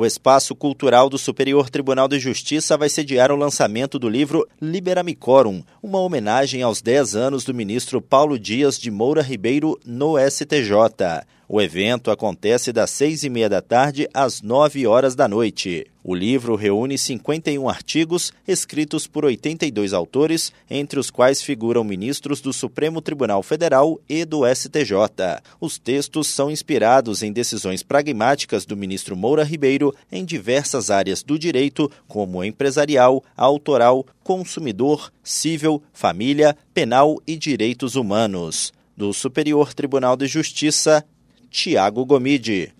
O Espaço Cultural do Superior Tribunal de Justiça vai sediar o lançamento do livro Liberamicorum, uma homenagem aos 10 anos do ministro Paulo Dias de Moura Ribeiro no STJ. O evento acontece das seis e meia da tarde às nove horas da noite. O livro reúne 51 artigos escritos por 82 autores, entre os quais figuram ministros do Supremo Tribunal Federal e do STJ. Os textos são inspirados em decisões pragmáticas do ministro Moura Ribeiro em diversas áreas do direito, como empresarial, autoral, consumidor, civil, família, penal e direitos humanos. Do Superior Tribunal de Justiça, Tiago Gomide.